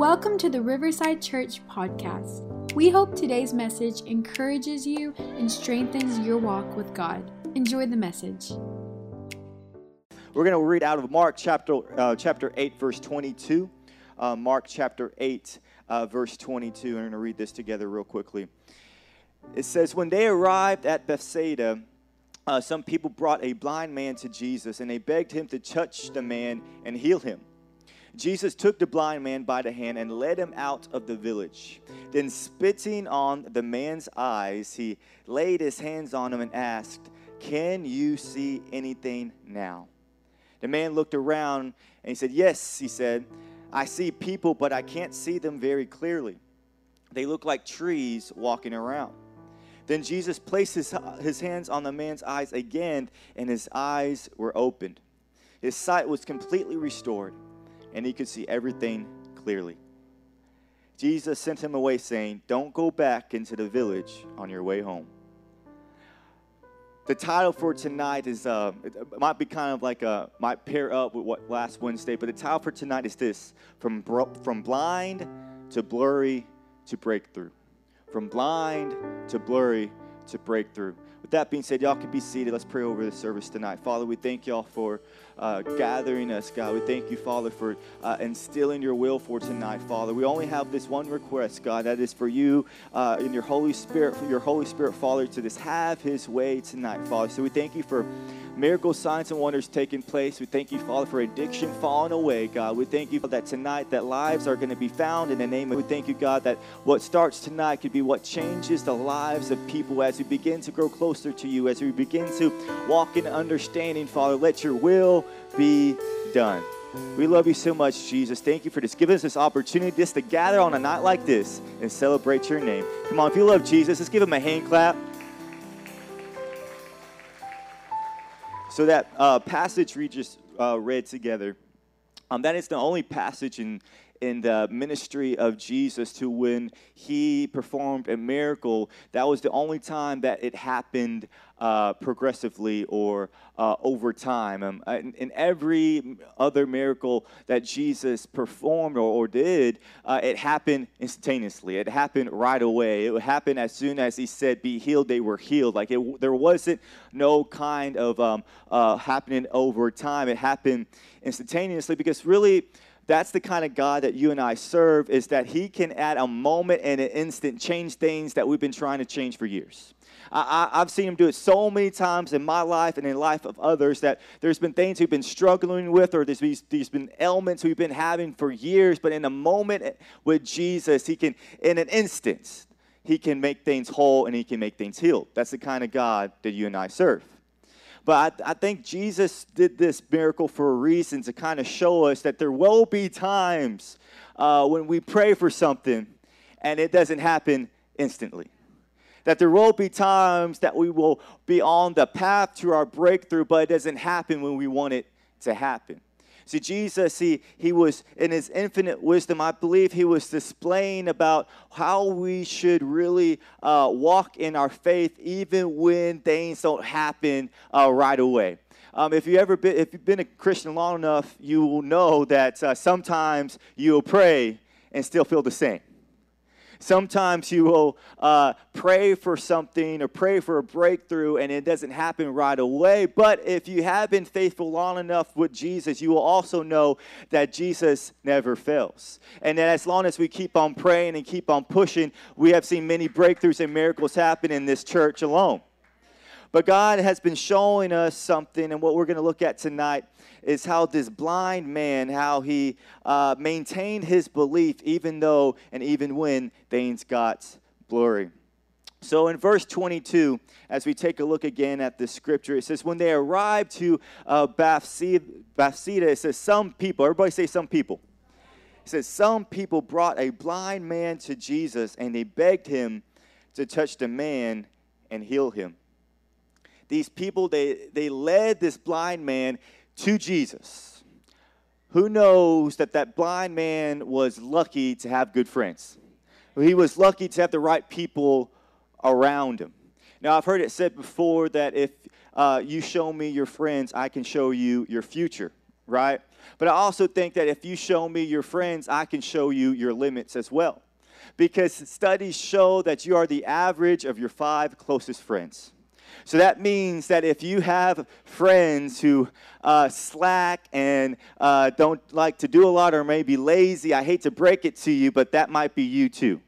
Welcome to the Riverside Church podcast. We hope today's message encourages you and strengthens your walk with God. Enjoy the message. We're going to read out of Mark chapter, uh, chapter 8, verse 22. Uh, Mark chapter 8, uh, verse 22. I'm going to read this together real quickly. It says, When they arrived at Bethsaida, uh, some people brought a blind man to Jesus, and they begged him to touch the man and heal him. Jesus took the blind man by the hand and led him out of the village. Then, spitting on the man's eyes, he laid his hands on him and asked, Can you see anything now? The man looked around and he said, Yes, he said, I see people, but I can't see them very clearly. They look like trees walking around. Then Jesus placed his, his hands on the man's eyes again, and his eyes were opened. His sight was completely restored and he could see everything clearly. Jesus sent him away, saying, Don't go back into the village on your way home. The title for tonight is, uh, it might be kind of like a, might pair up with what last Wednesday, but the title for tonight is this From, from Blind to Blurry to Breakthrough. From blind to blurry to breakthrough. With that being said, y'all can be seated. Let's pray over the service tonight. Father, we thank y'all for uh, gathering us, God. We thank you, Father, for uh, instilling your will for tonight, Father. We only have this one request, God, that is for you uh, in your Holy Spirit, for your Holy Spirit, Father, to just have his way tonight, Father. So we thank you for miracles, signs, and wonders taking place. We thank you, Father, for addiction falling away, God. We thank you that tonight that lives are going to be found in the name of. We thank you, God, that what starts tonight could be what changes the lives of people as we begin to grow closer to you, as we begin to walk in understanding, Father. Let your will be done. We love you so much, Jesus. Thank you for just giving us this opportunity just to gather on a night like this and celebrate your name. Come on, if you love Jesus, let's give him a hand clap. So that uh, passage we just uh, read together, um, that is the only passage in in the ministry of Jesus to when he performed a miracle, that was the only time that it happened uh, progressively or uh, over time. Um, in, in, every other miracle that Jesus performed or, or did, uh, it happened instantaneously. It happened right away. It happened as soon as he said, "Be healed." They were healed. Like it, there wasn't no kind of um, uh, happening over time. It happened instantaneously because really that's the kind of God that you and I serve, is that He can, at a moment and an instant, change things that we've been trying to change for years. I, have seen him do it so many times in my life and in the life of others that there's been things we've been struggling with or there's, there's been ailments we've been having for years, but in a moment with Jesus, he can, in an instant, he can make things whole and he can make things healed. That's the kind of God that you and I serve. But I, I think Jesus did this miracle for a reason to kind of show us that there will be times uh, when we pray for something and it doesn't happen instantly. That there will be times that we will be on the path to our breakthrough, but it doesn't happen when we want it to happen. See, Jesus, he, he was, in his infinite wisdom, I believe he was displaying about how we should really uh, walk in our faith even when things don't happen uh, right away. Um, if you ever been, if you've been a Christian long enough, you will know that uh, sometimes you'll pray and still feel the same. Sometimes you will uh, pray for something or pray for a breakthrough and it doesn't happen right away. But if you have been faithful long enough with Jesus, you will also know that Jesus never fails. And that as long as we keep on praying and keep on pushing, we have seen many breakthroughs and miracles happen in this church alone. But God has been showing us something, and what we're going to look at tonight is how this blind man, how he uh, maintained his belief even though and even when things got blurry. So in verse 22, as we take a look again at the scripture, it says, When they arrived to uh, it says, Some people, everybody say some people. It says, Some people brought a blind man to Jesus and they begged him to touch the man and heal him. These people, they, they led this blind man to Jesus. Who knows that that blind man was lucky to have good friends? He was lucky to have the right people around him. Now, I've heard it said before that if uh, you show me your friends, I can show you your future right? But I also think that if you show me your friends, I can show you your limits as well. Because studies show that you are the average of your five closest friends. So that means that if you have friends who uh, slack and uh, don't like to do a lot or maybe lazy, I hate to break it to you, but that might be you too.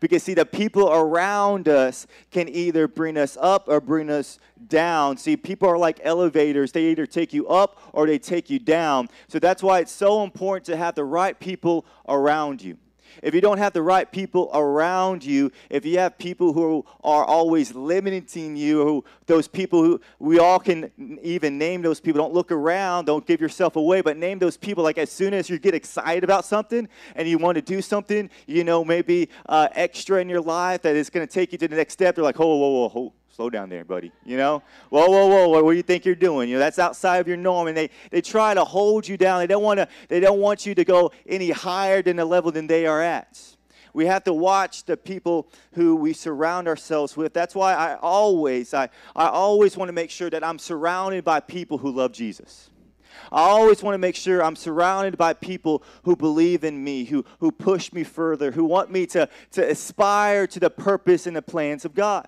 Because, see, the people around us can either bring us up or bring us down. See, people are like elevators. They either take you up or they take you down. So that's why it's so important to have the right people around you if you don't have the right people around you, if you have people who are always limiting you, who those people who we all can even name those people. Don't look around, don't give yourself away, but name those people. Like as soon as you get excited about something and you want to do something, you know, maybe uh, extra in your life that is going to take you to the next step. They're like, whoa, whoa, whoa, whoa slow down there, buddy. You know, whoa, whoa, whoa, what, do you think you're doing? You know, that's outside of your norm, and they they try to hold you down. They don't want to. They don't want you to go any higher than the level than they are at. We have to watch the people who we surround ourselves with. That's why I always, I, I always want to make sure that I'm surrounded by people who love Jesus. I always want to make sure I'm surrounded by people who believe in me, who, who push me further, who want me to, to aspire to the purpose and the plans of God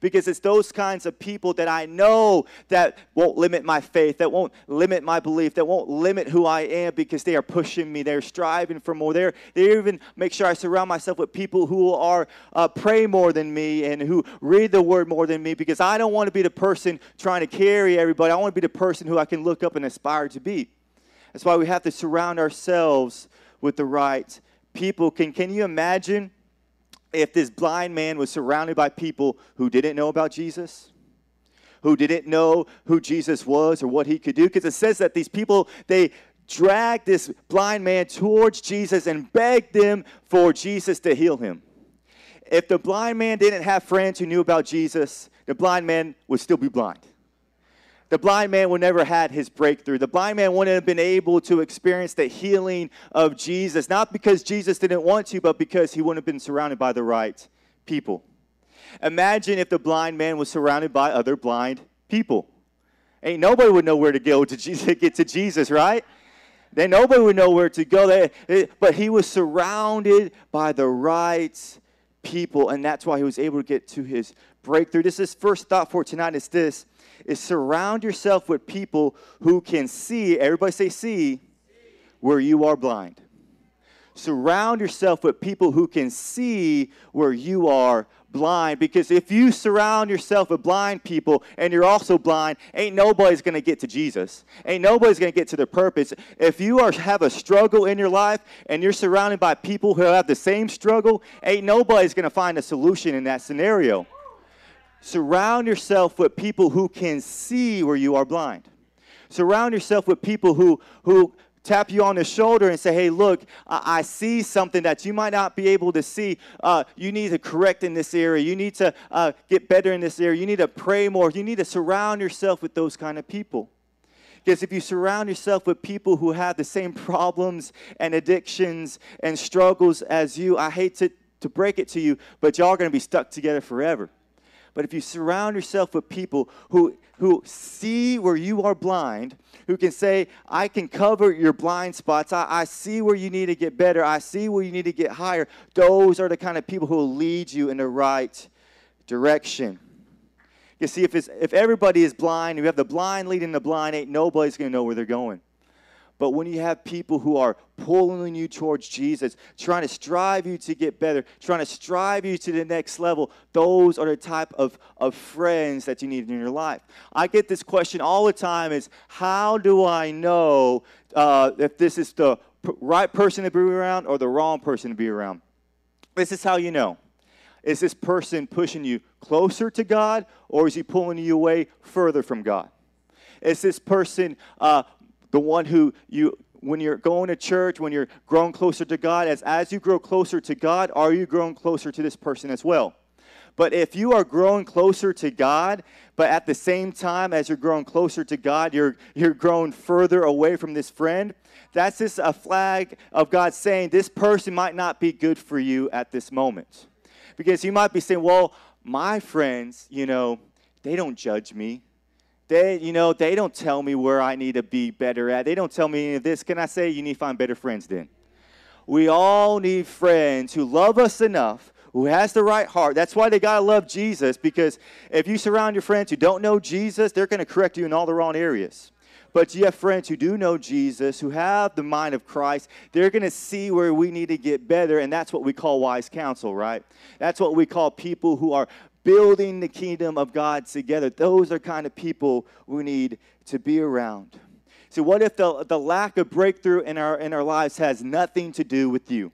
because it's those kinds of people that I know that won't limit my faith, that won't limit my belief, that won't limit who I am because they are pushing me, they're striving for more. They're, they even make sure I surround myself with people who are uh, pray more than me and who read the word more than me because I don't want to be the person trying to carry everybody. I want to be the person who I can look up and aspire to be. That's why we have to surround ourselves with the right people. Can, can you imagine? If this blind man was surrounded by people who didn't know about Jesus, who didn't know who Jesus was or what he could do, because it says that these people, they dragged this blind man towards Jesus and begged them for Jesus to heal him. If the blind man didn't have friends who knew about Jesus, the blind man would still be blind the blind man would never had his breakthrough. The blind man wouldn't have been able to experience the healing of Jesus, not because Jesus didn't want to, but because he wouldn't have been surrounded by the right people. Imagine if the blind man was surrounded by other blind people. Ain't nobody would know where to go to get to Jesus, right? Then nobody would know where to go. Eh, but he was surrounded by the right people, and that's why he was able to get to his breakthrough. This is first thought for tonight is this is surround yourself with people who can see, everybody say see, where you are blind. Surround yourself with people who can see where you are blind because if you surround yourself with blind people and you're also blind ain't nobody's going to get to jesus. Ain't nobody's going to get to their purpose. If you are have a struggle in your life and you're surrounded by people who have the same struggle ain't nobody's going to find a solution in that scenario Surround yourself with people who can see where you are blind. Surround yourself with people who, who tap you on the shoulder and say, hey, look, I, I see something that you might not be able to see. Uh, you need to correct in this area. You need to uh, get better in this area. You need to pray more. You need to surround yourself with those kind of people. Because if you surround yourself with people who have the same problems and addictions and struggles as you, I hate to, to break it to you, but y'all are going to be stuck together forever. But if you surround yourself with people who, who see where you are blind, who can say, I can cover your blind spots, I, I see where you need to get better, I see where you need to get higher, those are the kind of people who will lead you in the right direction. You see, if, it's, if everybody is blind, you have the blind leading the blind, ain't nobody's going to know where they're going. But when you have people who are pulling you towards Jesus, trying to strive you to get better, trying to strive you to the next level, those are the type of, of friends that you need in your life. I get this question all the time is, how do I know uh, if this is the right person to be around or the wrong person to be around? This is how you know. Is this person pushing you closer to God or is he pulling you away further from God? Is this person uh, the one who you when you're going to church, when you're growing closer to God, as as you grow closer to God, are you growing closer to this person as well? But if you are growing closer to God, but at the same time as you're growing closer to God, you're you're growing further away from this friend, that's just a flag of God saying this person might not be good for you at this moment. Because you might be saying, well, my friends, you know, they don't judge me They, you know, they don't tell me where I need to be better at. They don't tell me any of this. Can I say you need to find better friends then? We all need friends who love us enough, who has the right heart. That's why they got to love Jesus because if you surround your friends who don't know Jesus, they're going to correct you in all the wrong areas. But you have friends who do know Jesus, who have the mind of Christ. They're going to see where we need to get better, and that's what we call wise counsel, right? That's what we call people who are building the kingdom of God together. Those are kind of people we need to be around. See, what if the, the lack of breakthrough in our, in our lives has nothing to do with you,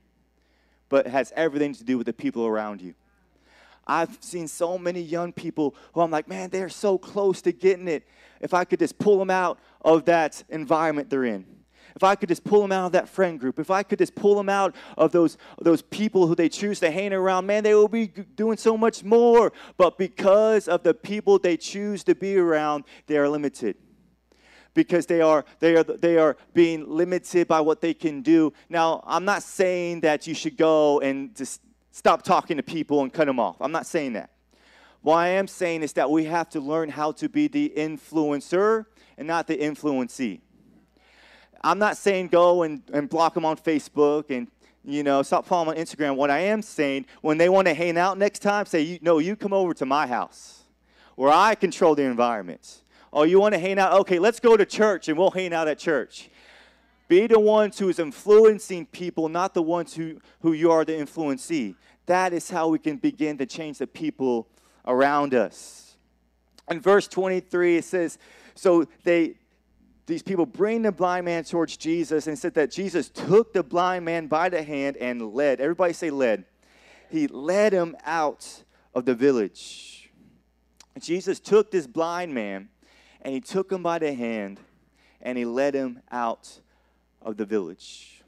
but has everything to do with the people around you? I've seen so many young people who I'm like, man, they're so close to getting it. If I could just pull them out of that environment they're in. If I could just pull them out of that friend group, if I could just pull them out of those, those people who they choose to hang around, man, they will be doing so much more. But because of the people they choose to be around, they are limited because they are they are they are being limited by what they can do. Now, I'm not saying that you should go and just stop talking to people and cut them off. I'm not saying that. What I am saying is that we have to learn how to be the influencer and not the influencee. I'm not saying go and, and block them on Facebook and you know stop following on Instagram. What I am saying, when they want to hang out next time, say, no, you come over to my house where I control the environment. Oh, you want to hang out? Okay, let's go to church and we'll hang out at church. Be the ones who is influencing people, not the ones who, who you are the influencee. That is how we can begin to change the people around us. In verse 23, it says, So they these people bring the blind man towards Jesus and said that Jesus took the blind man by the hand and led. Everybody say led. He led him out of the village. Jesus took this blind man and he took him by the hand and he led him out of the village.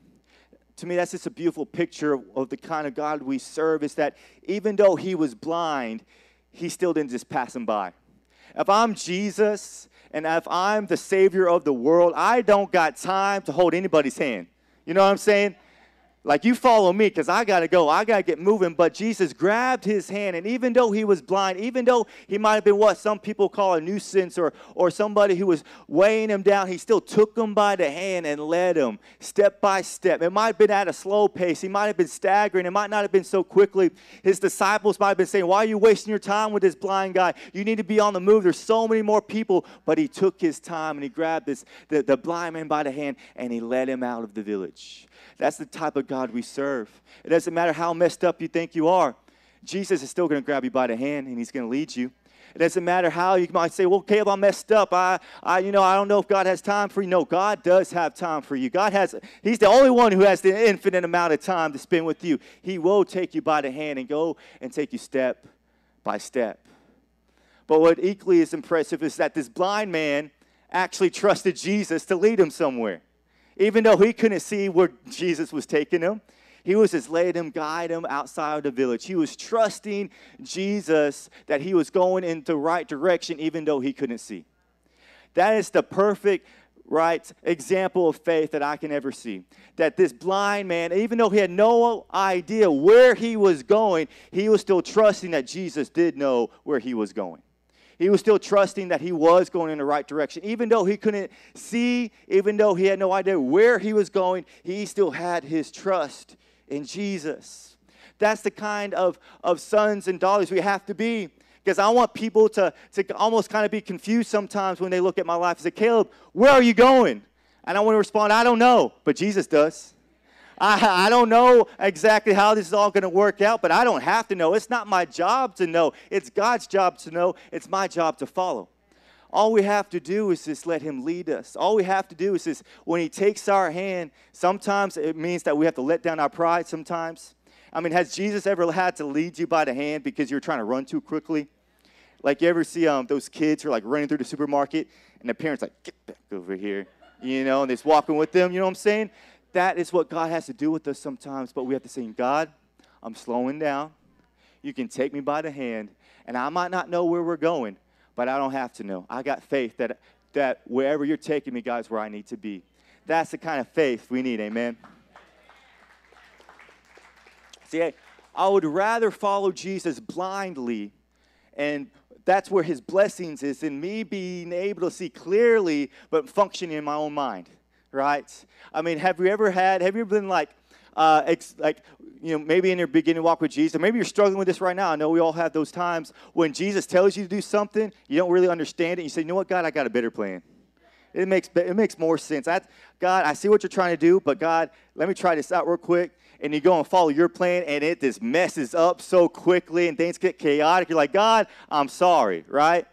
To me, that's just a beautiful picture of the kind of God we serve. Is that even though he was blind, he still didn't just pass him by. If I'm Jesus and if I'm the Savior of the world, I don't got time to hold anybody's hand. You know what I'm saying? Like, you follow me because I got to go. I got to get moving. But Jesus grabbed his hand, and even though he was blind, even though he might have been what some people call a nuisance or, or somebody who was weighing him down, he still took him by the hand and led him step by step. It might have been at a slow pace. He might have been staggering. It might not have been so quickly. His disciples might have been saying, Why are you wasting your time with this blind guy? You need to be on the move. There's so many more people. But he took his time and he grabbed this, the, the blind man by the hand and he led him out of the village. That's the type of God we serve. It doesn't matter how messed up you think you are, Jesus is still going to grab you by the hand and he's going to lead you. It doesn't matter how you might say, well, Caleb, I'm messed up. I, I, you know, I don't know if God has time for you. No, God does have time for you. God has, He's the only one who has the infinite amount of time to spend with you. He will take you by the hand and go and take you step by step. But what equally is impressive is that this blind man actually trusted Jesus to lead him somewhere. Even though he couldn't see where Jesus was taking him, he was just letting him guide him outside of the village. He was trusting Jesus that he was going in the right direction, even though he couldn't see. That is the perfect right example of faith that I can ever see. That this blind man, even though he had no idea where he was going, he was still trusting that Jesus did know where he was going. He was still trusting that he was going in the right direction. Even though he couldn't see, even though he had no idea where he was going, he still had his trust in Jesus. That's the kind of, of sons and daughters we have to be. Because I want people to, to almost kind of be confused sometimes when they look at my life and say, Caleb, where are you going? And I want to respond, I don't know, but Jesus does. I, I don't know exactly how this is all going to work out, but I don't have to know. It's not my job to know. It's God's job to know. It's my job to follow. All we have to do is just let Him lead us. All we have to do is just, when He takes our hand, sometimes it means that we have to let down our pride sometimes. I mean, has Jesus ever had to lead you by the hand because you're trying to run too quickly? Like, you ever see um, those kids who are like running through the supermarket and the parents like, get back over here, you know, and they're walking with them, you know what I'm saying? That is what God has to do with us sometimes, but we have to say, God, I'm slowing down. You can take me by the hand, and I might not know where we're going, but I don't have to know. I got faith that, that wherever you're taking me, is where I need to be. That's the kind of faith we need, amen? See, I would rather follow Jesus blindly and that's where his blessings is in me being able to see clearly but functioning in my own mind right? I mean have you ever had have you ever been like uh, ex- like you know maybe in your beginning walk with jesus maybe you're struggling with this right now. I know we all have those times when jesus tells you to do something you don't really understand it you say you know what god i got a better plan. It makes it makes more sense. That's, god i see what you're trying to do but god let me try this out real quick. And you go and follow your plan and it just messes up so quickly and things get chaotic. You're like god i'm sorry right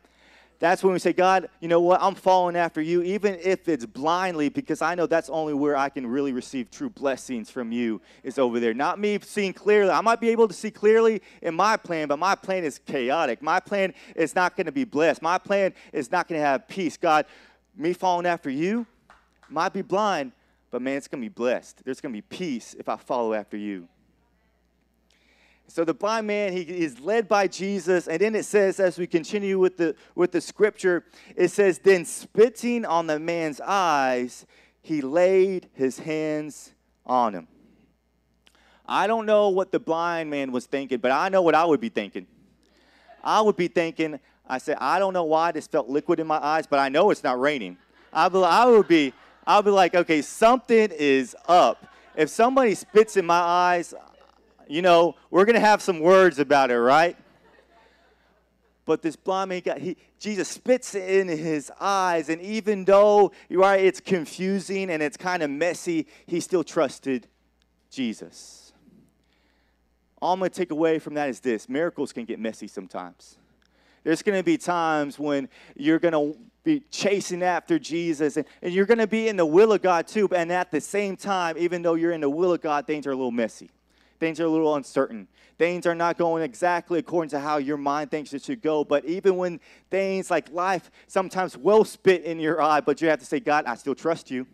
that's when we say, God, you know what? I'm following after you, even if it's blindly, because I know that's only where I can really receive true blessings from you, is over there. Not me seeing clearly. I might be able to see clearly in my plan, but my plan is chaotic. My plan is not going to be blessed. My plan is not going to have peace. God, me following after you might be blind, but man, it's going to be blessed. There's going to be peace if I follow after you. So the blind man, he is led by Jesus. And then it says, as we continue with the, with the scripture, it says, Then spitting on the man's eyes, he laid his hands on him. I don't know what the blind man was thinking, but I know what I would be thinking. I would be thinking, I said, I don't know why this felt liquid in my eyes, but I know it's not raining. I, be, I would be, I would be like, okay, something is up. If somebody spits in my eyes, you know, we're going to have some words about it, right? But this blind man got, he, Jesus spits it in his eyes, and even though, right, it's confusing and it's kind of messy, he still trusted Jesus. All I'm going to take away from that is this miracles can get messy sometimes. There's going to be times when you're going to be chasing after Jesus, and, and you're going to be in the will of God too, and at the same time, even though you're in the will of God, things are a little messy. Things are a little uncertain. Things are not going exactly according to how your mind thinks it should go. But even when things like life sometimes will spit in your eye, but you have to say, God, I still trust you.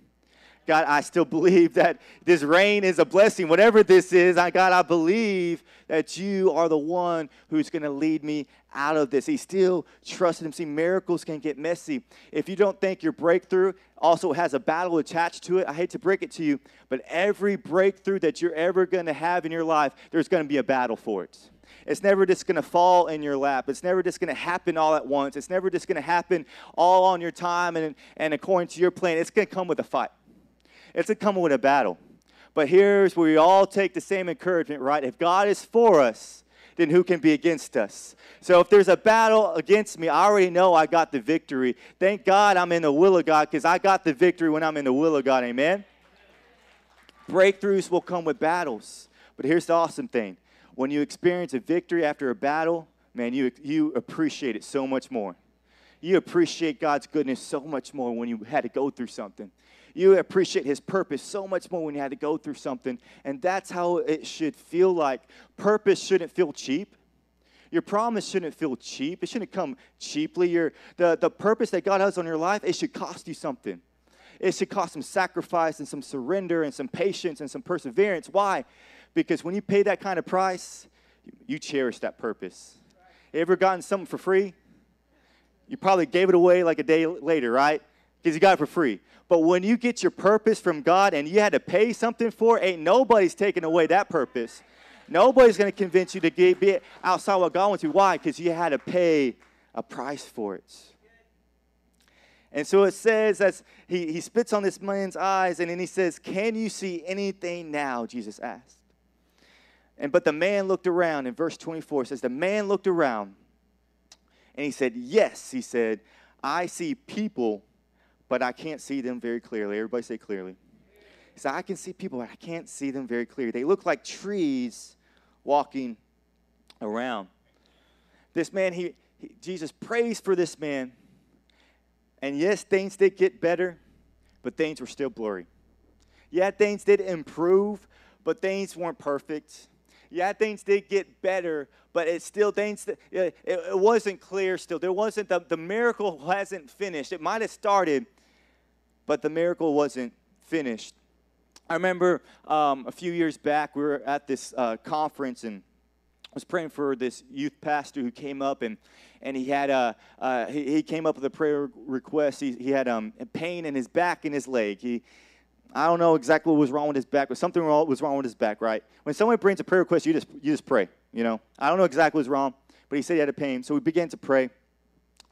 God, I still believe that this rain is a blessing. Whatever this is, I, God, I believe that you are the one who's going to lead me out of this. He still trusted him. See, miracles can get messy. If you don't think your breakthrough also has a battle attached to it. I hate to break it to you, but every breakthrough that you're ever going to have in your life, there's going to be a battle for it. It's never just going to fall in your lap. It's never just going to happen all at once. It's never just going to happen all on your time and, and according to your plan. It's going to come with a fight, it's to come with a battle. But here's where we all take the same encouragement, right? If God is for us, then who can be against us? So if there's a battle against me, I already know I got the victory. Thank God I'm in the will of God because I got the victory when I'm in the will of God. Amen? Breakthroughs will come with battles. But here's the awesome thing when you experience a victory after a battle, man, you, you appreciate it so much more. You appreciate God's goodness so much more when you had to go through something you appreciate his purpose so much more when you had to go through something. And that's how it should feel like. Purpose shouldn't feel cheap. Your promise shouldn't feel cheap. It shouldn't come cheaply. Your, the, the purpose that God has on your life, it should cost you something. It should cost some sacrifice and some surrender and some patience and some perseverance. Why? Because when you pay that kind of price, you cherish that purpose. You ever gotten something for free? You probably gave it away like a day later, right? Because you got it for free. But when you get your purpose from God and you had to pay something for it, ain't nobody's taking away that purpose. Nobody's going to convince you to get, be outside what God wants you. Why? Because you had to pay a price for it. And so it says as he, he spits on this man's eyes and then he says, Can you see anything now? Jesus asked. And but the man looked around in verse 24 says, The man looked around and he said, Yes, he said, I see people but I can't see them very clearly. Everybody say clearly. So I can see people, but I can't see them very clearly. They look like trees walking around. This man, he, he Jesus prays for this man. And yes, things did get better, but things were still blurry. Yeah, things did improve, but things weren't perfect. Yeah, things did get better, but it's still things it, it wasn't clear still. There wasn't the, the miracle hasn't finished. It might have started, but the miracle wasn't finished. I remember um, a few years back, we were at this uh, conference and I was praying for this youth pastor who came up and, and he had a, uh, he, he, came up with a prayer request. He, he had um, pain in his back and his leg. He, I don't know exactly what was wrong with his back, but something was wrong with his back, right? When someone brings a prayer request, you just, you just pray, you know. I don't know exactly what's wrong, but he said he had a pain. So we began to pray.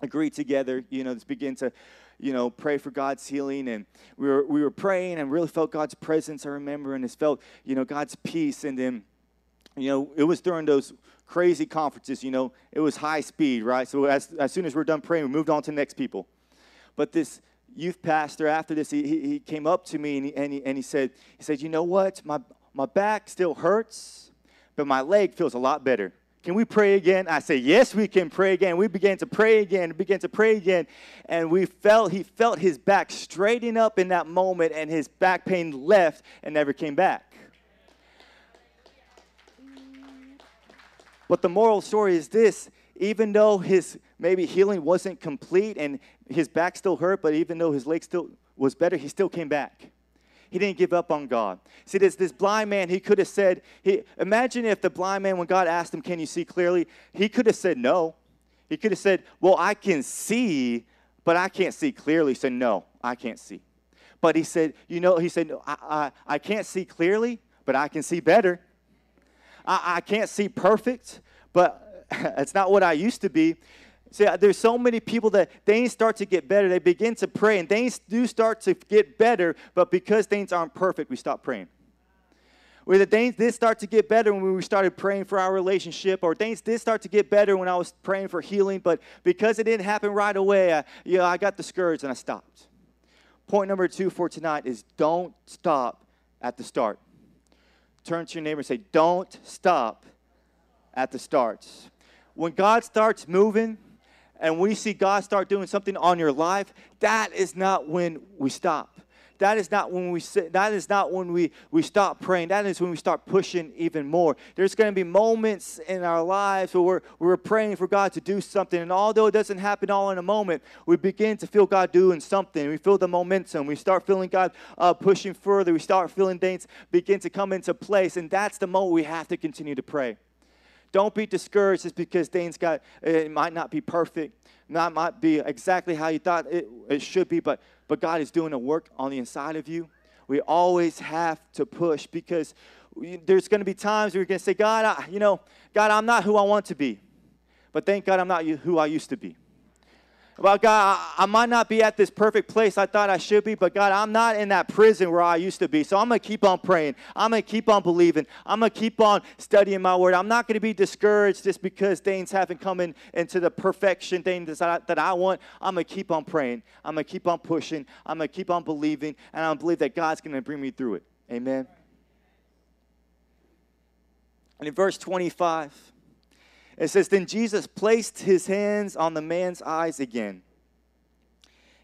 agreed together, you know, to begin to, you know, pray for God's healing. And we were, we were praying and really felt God's presence, I remember, and it felt, you know, God's peace. And then, you know, it was during those crazy conferences, you know, it was high speed, right? So as, as soon as we are done praying, we moved on to the next people. But this youth pastor, after this, he, he came up to me and he, and he, and he said, he said, you know what? My, my back still hurts, but my leg feels a lot better. Can we pray again? I said, Yes, we can pray again. We began to pray again, began to pray again. And we felt, he felt his back straighten up in that moment, and his back pain left and never came back. But the moral story is this even though his maybe healing wasn't complete and his back still hurt, but even though his leg still was better, he still came back. He didn't give up on God. See, this, this blind man, he could have said, he, imagine if the blind man, when God asked him, Can you see clearly? He could have said no. He could have said, Well, I can see, but I can't see clearly. Said, No, I can't see. But he said, You know, he said, no, I, I, I can't see clearly, but I can see better. I, I can't see perfect, but it's not what I used to be. See, uh, there's so many people that things start to get better. They begin to pray, and things do start to get better, but because things aren't perfect, we stop praying. Where the things did start to get better when we started praying for our relationship, or things did start to get better when I was praying for healing, but because it didn't happen right away, I, you know, I got discouraged and I stopped. Point number two for tonight is don't stop at the start. Turn to your neighbor and say, Don't stop at the starts. When God starts moving and we see God start doing something on your life, that is not when we stop. That is not when we sit, that is not when we, we stop praying. That is when we start pushing even more. There's going to be moments in our lives where we're, we're praying for God to do something. And although it doesn't happen all in a moment, we begin to feel God doing something. We feel the momentum. We start feeling God uh, pushing further. We start feeling things begin to come into place. And that's the moment we have to continue to pray. Don't be discouraged just because things got, it might not be perfect, not might be exactly how you thought it, it should be, but, but God is doing a work on the inside of you. We always have to push because we, there's going to be times where you're going to say, God, I, you know, God, I'm not who I want to be, but thank God I'm not who I used to be. Well, God, I, might not be at this perfect place I thought I should be, but God, I'm not in that prison where I used to be. So I'm going to keep on praying. I'm going to keep on believing. I'm going to keep on studying my word. I'm not going to be discouraged just because things haven't come in, into the perfection thing that I, that I want. I'm going to keep on praying. I'm going to keep on pushing. I'm going to keep on believing. And I believe that God's going to bring me through it. Amen. And in verse 25, it says, Then Jesus placed his hands on the man's eyes again,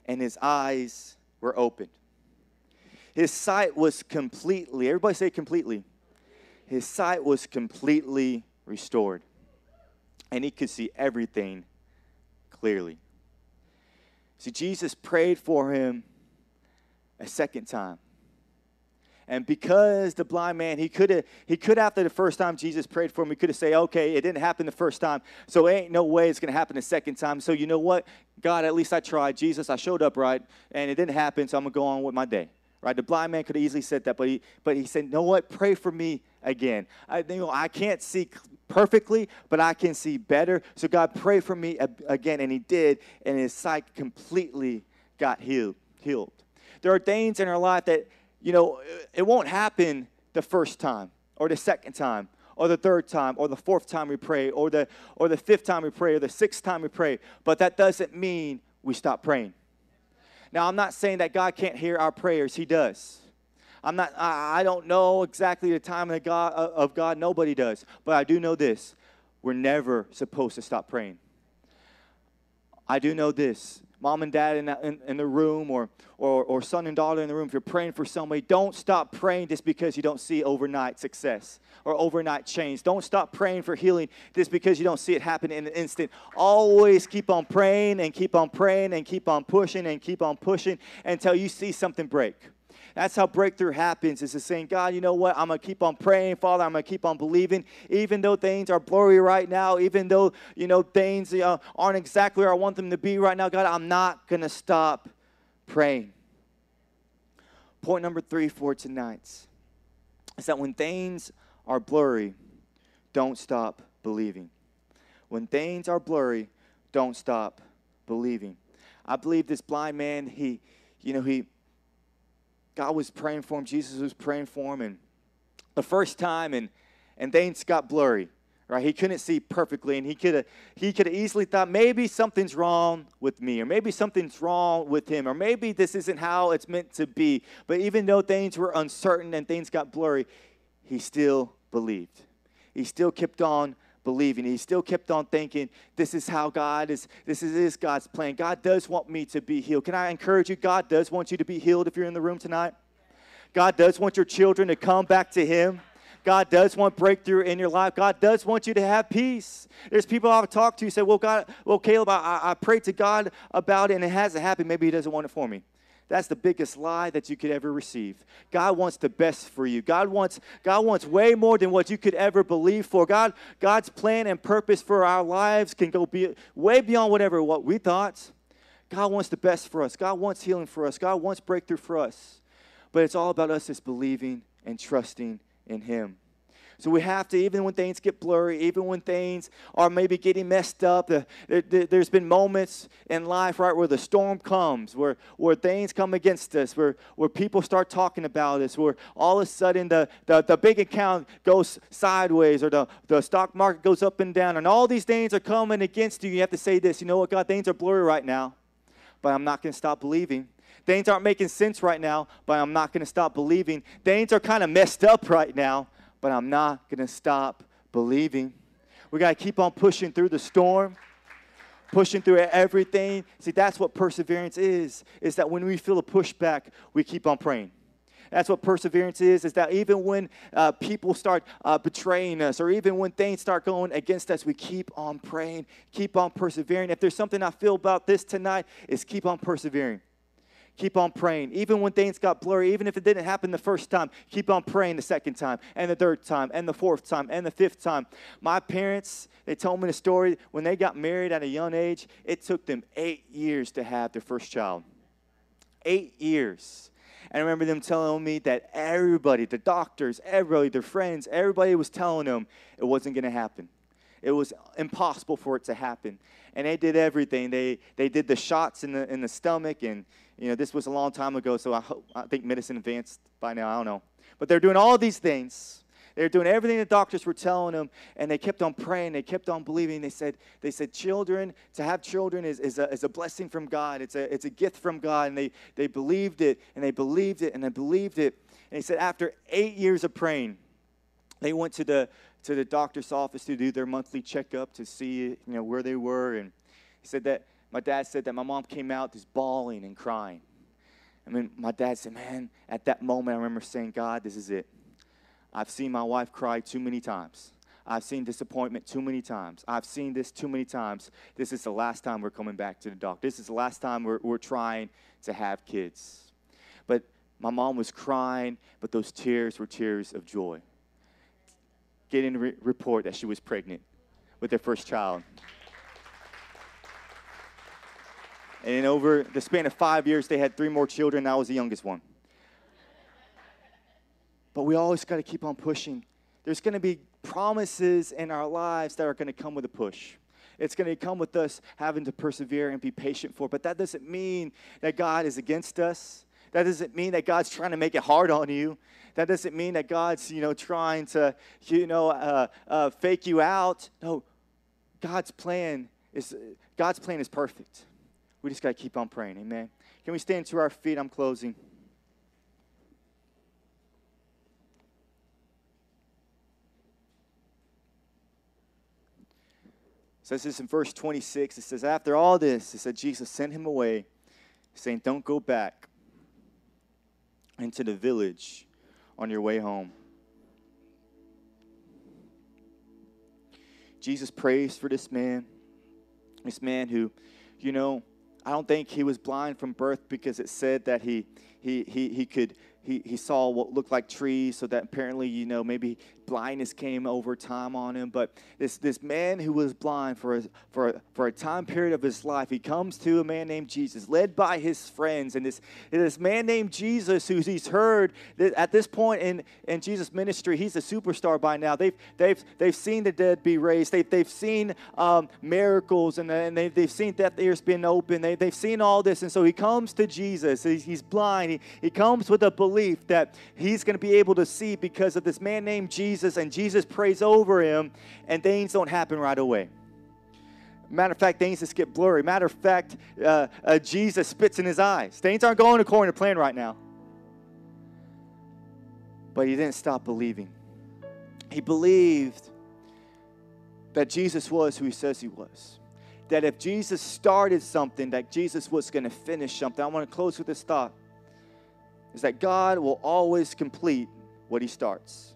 and his eyes were opened. His sight was completely, everybody say completely. His sight was completely restored, and he could see everything clearly. See, Jesus prayed for him a second time. And because the blind man, he could have, he could after the first time Jesus prayed for him, he could have said, okay, it didn't happen the first time, so it ain't no way it's going to happen the second time. So you know what? God, at least I tried. Jesus, I showed up right, and it didn't happen, so I'm going to go on with my day. Right? The blind man could have easily said that, but he, but he said, know what? Pray for me again. I, you know, I can't see perfectly, but I can see better. So God, pray for me again. And he did, and his sight completely got healed. healed. There are things in our life that you know, it won't happen the first time or the second time or the third time or the fourth time we pray or the or the fifth time we pray or the sixth time we pray but that doesn't mean we stop praying. Now i'm not saying that god can't hear our prayers. He does. I'm not i, I don't know exactly the time of god of god. Nobody does. But i do know this. We're never supposed to stop praying. I do know this mom and dad in, in, in, the room or, or, or son and daughter in the room, if you're praying for somebody, don't stop praying just because you don't see overnight success or overnight change. Don't stop praying for healing just because you don't see it happen in an instant. Always keep on praying and keep on praying and keep on pushing and keep on pushing until you see something break. That's how breakthrough happens. Is to saying, God, you know what? I'm gonna keep on praying, Father. I'm gonna keep on believing, even though things are blurry right now, even though you know things uh, aren't exactly where I want them to be right now. God, I'm not gonna stop praying. Point number three for tonight is that when things are blurry, don't stop believing. When things are blurry, don't stop believing. I believe this blind man, he, you know, he, God was praying for him, Jesus was praying for him, and the first time, and and things got blurry right? He couldn't see perfectly, and he could have he could have easily thought maybe something's wrong with me, or maybe something's wrong with him, or maybe this isn't how it's meant to be. But even though things were uncertain and things got blurry, he still believed. He still kept on believing. He still kept on thinking, this is how God is, this is, God's plan. God does want me to be healed. Can I encourage you? God does want you to be healed if you're in the room tonight. God does want your children to come back to Him. God does want breakthrough in your life. God does want you to have peace. There's people I've talked to who say, Well, God, well, Caleb, I, I prayed to God about it and it hasn't happened. Maybe He doesn't want it for me. That's the biggest lie that you could ever receive. God wants the best for you. God wants, God wants way more than what you could ever believe for. God, God's plan and purpose for our lives can go be, way beyond whatever what we thought. God wants the best for us. God wants healing for us. God wants breakthrough for us. But it's all about us just believing and trusting in Him. So we have to, even when things get blurry, even when things are maybe getting messed up, the, the, there's been moments in life, right, where the storm comes, where, where things come against us, where, where people start talking about us, where all of a sudden the, the, the big account goes sideways or the, the stock market goes up and down, and all these things are coming against you. You have to say this, you know what, God, things are blurry right now, but I'm not going to stop believing. Things aren't making sense right now, but I'm not going to stop believing. Things are kind of messed up right now, but I'm not going to stop believing. We got to keep on pushing through the storm, pushing through everything. See, that's what perseverance is, is that when we feel a pushback, we keep on praying. That's what perseverance is, is that even when uh, people start uh, betraying us or even when things start going against us, we keep on praying, keep on persevering. If there's something I feel about this tonight, is keep on persevering. Keep on praying. Even when things got blurry, even if it didn't happen the first time, keep on praying the second time, and the third time, and the fourth time, and the fifth time. My parents, they told me the story when they got married at a young age, it took them eight years to have their first child. Eight years. And I remember them telling me that everybody, the doctors, everybody, their friends, everybody was telling them it wasn't going to happen. It was impossible for it to happen. And they did everything. They, they did the shots in the, in the stomach and you know, this was a long time ago, so I, hope, I think medicine advanced by now. I don't know. But they're doing all these things. They're doing everything the doctors were telling them, and they kept on praying. They kept on believing. They said, they said, children, to have children is, is, a, is a blessing from God. It's a, it's a gift from God. And they, they believed it, and they believed it, and they believed it. And he said, after eight years of praying, they went to the, to the doctor's office to do their monthly checkup to see, you know, where they were. And he said that my dad said that my mom came out just bawling and crying. I mean, my dad said, Man, at that moment, I remember saying, God, this is it. I've seen my wife cry too many times. I've seen disappointment too many times. I've seen this too many times. This is the last time we're coming back to the doctor. This is the last time we're, we're trying to have kids. But my mom was crying, but those tears were tears of joy. Getting a re- report that she was pregnant with their first child. And over the span of five years, they had three more children. I was the youngest one. But we always got to keep on pushing. There's going to be promises in our lives that are going to come with a push. It's going to come with us having to persevere and be patient for. But that doesn't mean that God is against us. That doesn't mean that God's trying to make it hard on you. That doesn't mean that God's, you know, trying to, you know, uh, uh, fake you out. No, God's plan is God's plan is perfect. We just got to keep on praying. Amen. Can we stand to our feet? I'm closing. It says this in verse 26. It says, After all this, it said, Jesus sent him away, saying, Don't go back into the village on your way home. Jesus prays for this man, this man who, you know, I don't think he was blind from birth because it said that he, he, he, he could he, he saw what looked like trees, so that apparently, you know, maybe blindness came over time on him. But this, this man who was blind for a, for, a, for a time period of his life, he comes to a man named Jesus, led by his friends. And this, this man named Jesus, who he's heard at this point in, in Jesus' ministry, he's a superstar by now. They've, they've, they've seen the dead be raised, they've, they've seen um, miracles, and, and they've, they've seen deaf ears being open. They, they've seen all this. And so he comes to Jesus. He's, he's blind. He, he comes with a belief that he's going to be able to see because of this man named Jesus, and Jesus prays over him, and things don't happen right away. Matter of fact, things just get blurry. Matter of fact, uh, uh, Jesus spits in his eyes. Things aren't going according to plan right now. But he didn't stop believing. He believed that Jesus was who he says he was. That if Jesus started something, that Jesus was going to finish something. I want to close with this thought is that God will always complete what he starts.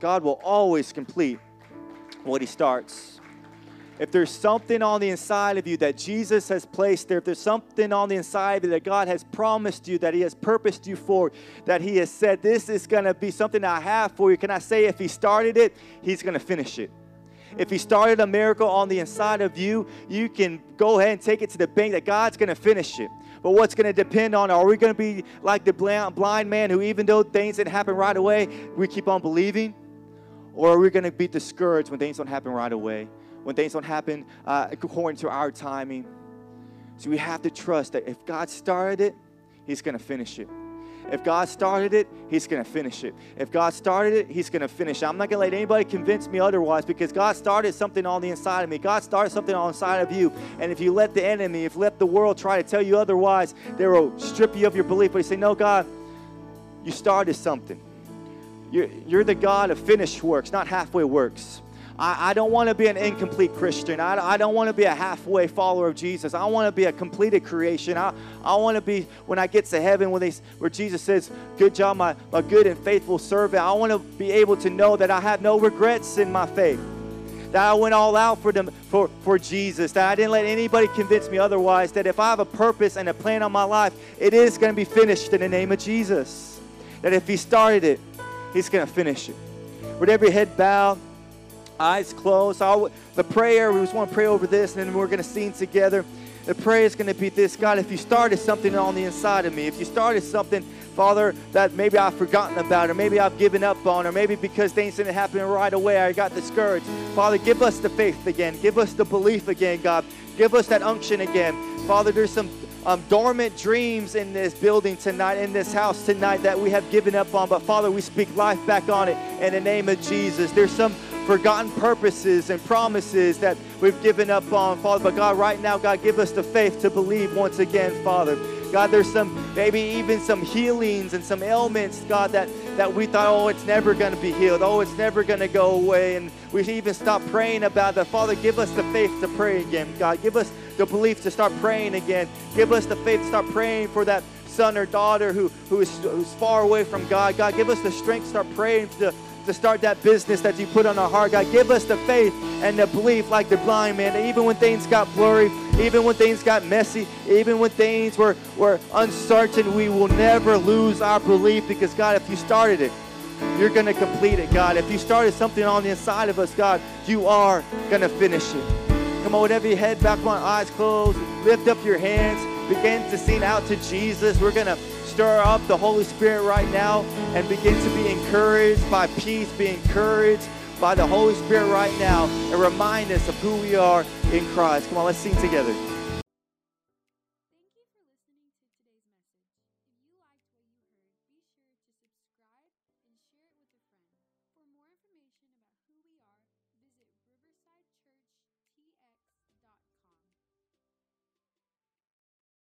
God will always complete what he starts. If there's something on the inside of you that Jesus has placed there, if there's something on the inside of you that God has promised you, that He has purposed you for, that He has said, This is going to be something I have for you, can I say, if He started it, He's going to finish it. If He started a miracle on the inside of you, you can go ahead and take it to the bank that God's going to finish it. But what's going to depend on are we going to be like the blind man who, even though things didn't happen right away, we keep on believing? Or are we going to be discouraged when things don't happen right away? When things don't happen uh, according to our timing? So we have to trust that if God started it, He's going to finish it. If God started it, He's going to finish it. If God started it, He's going to finish it. I'm not going to let anybody convince me otherwise because God started something on the inside of me. God started something on the inside of you. And if you let the enemy, if let the world try to tell you otherwise, they will strip you of your belief. But you say, No, God, you started something. You're, you're the God of finished works, not halfway works. I, I don't want to be an incomplete Christian. I, I don't want to be a halfway follower of Jesus. I want to be a completed creation. I, I want to be, when I get to heaven, when they, where Jesus says, Good job, my, my good and faithful servant, I want to be able to know that I have no regrets in my faith. That I went all out for them for, for Jesus. That I didn't let anybody convince me otherwise. That if I have a purpose and a plan on my life, it is going to be finished in the name of Jesus. That if He started it, He's going to finish it. With every head bowed, eyes closed. I'll, the prayer, we just want to pray over this, and then we're going to sing together. The prayer is going to be this God, if you started something on the inside of me, if you started something, Father, that maybe I've forgotten about, or maybe I've given up on, or maybe because things didn't happen right away, I got discouraged. Father, give us the faith again. Give us the belief again, God. Give us that unction again. Father, there's some um, dormant dreams in this building tonight, in this house tonight that we have given up on. But Father, we speak life back on it in the name of Jesus. There's some forgotten purposes and promises that we've given up on, Father. But God, right now, God, give us the faith to believe once again, Father. God, there's some, maybe even some healings and some ailments, God, that, that we thought, oh, it's never going to be healed. Oh, it's never going to go away. And we even stopped praying about that. Father, give us the faith to pray again, God. Give us the belief to start praying again. Give us the faith to start praying for that son or daughter who, who is who's far away from God. God, give us the strength to start praying to to start that business that you put on our heart. God, give us the faith and the belief like the blind man even when things got blurry, even when things got messy, even when things were, were uncertain, we will never lose our belief because, God, if you started it, you're going to complete it, God. If you started something on the inside of us, God, you are going to finish it. Come on, with every head back, on, eyes closed, lift up your hands, begin to sing out to Jesus. We're going to stir up the Holy Spirit right now and begin to be encouraged by peace, be encouraged by the Holy Spirit right now, and remind us of who we are in Christ. Come on, let's sing together.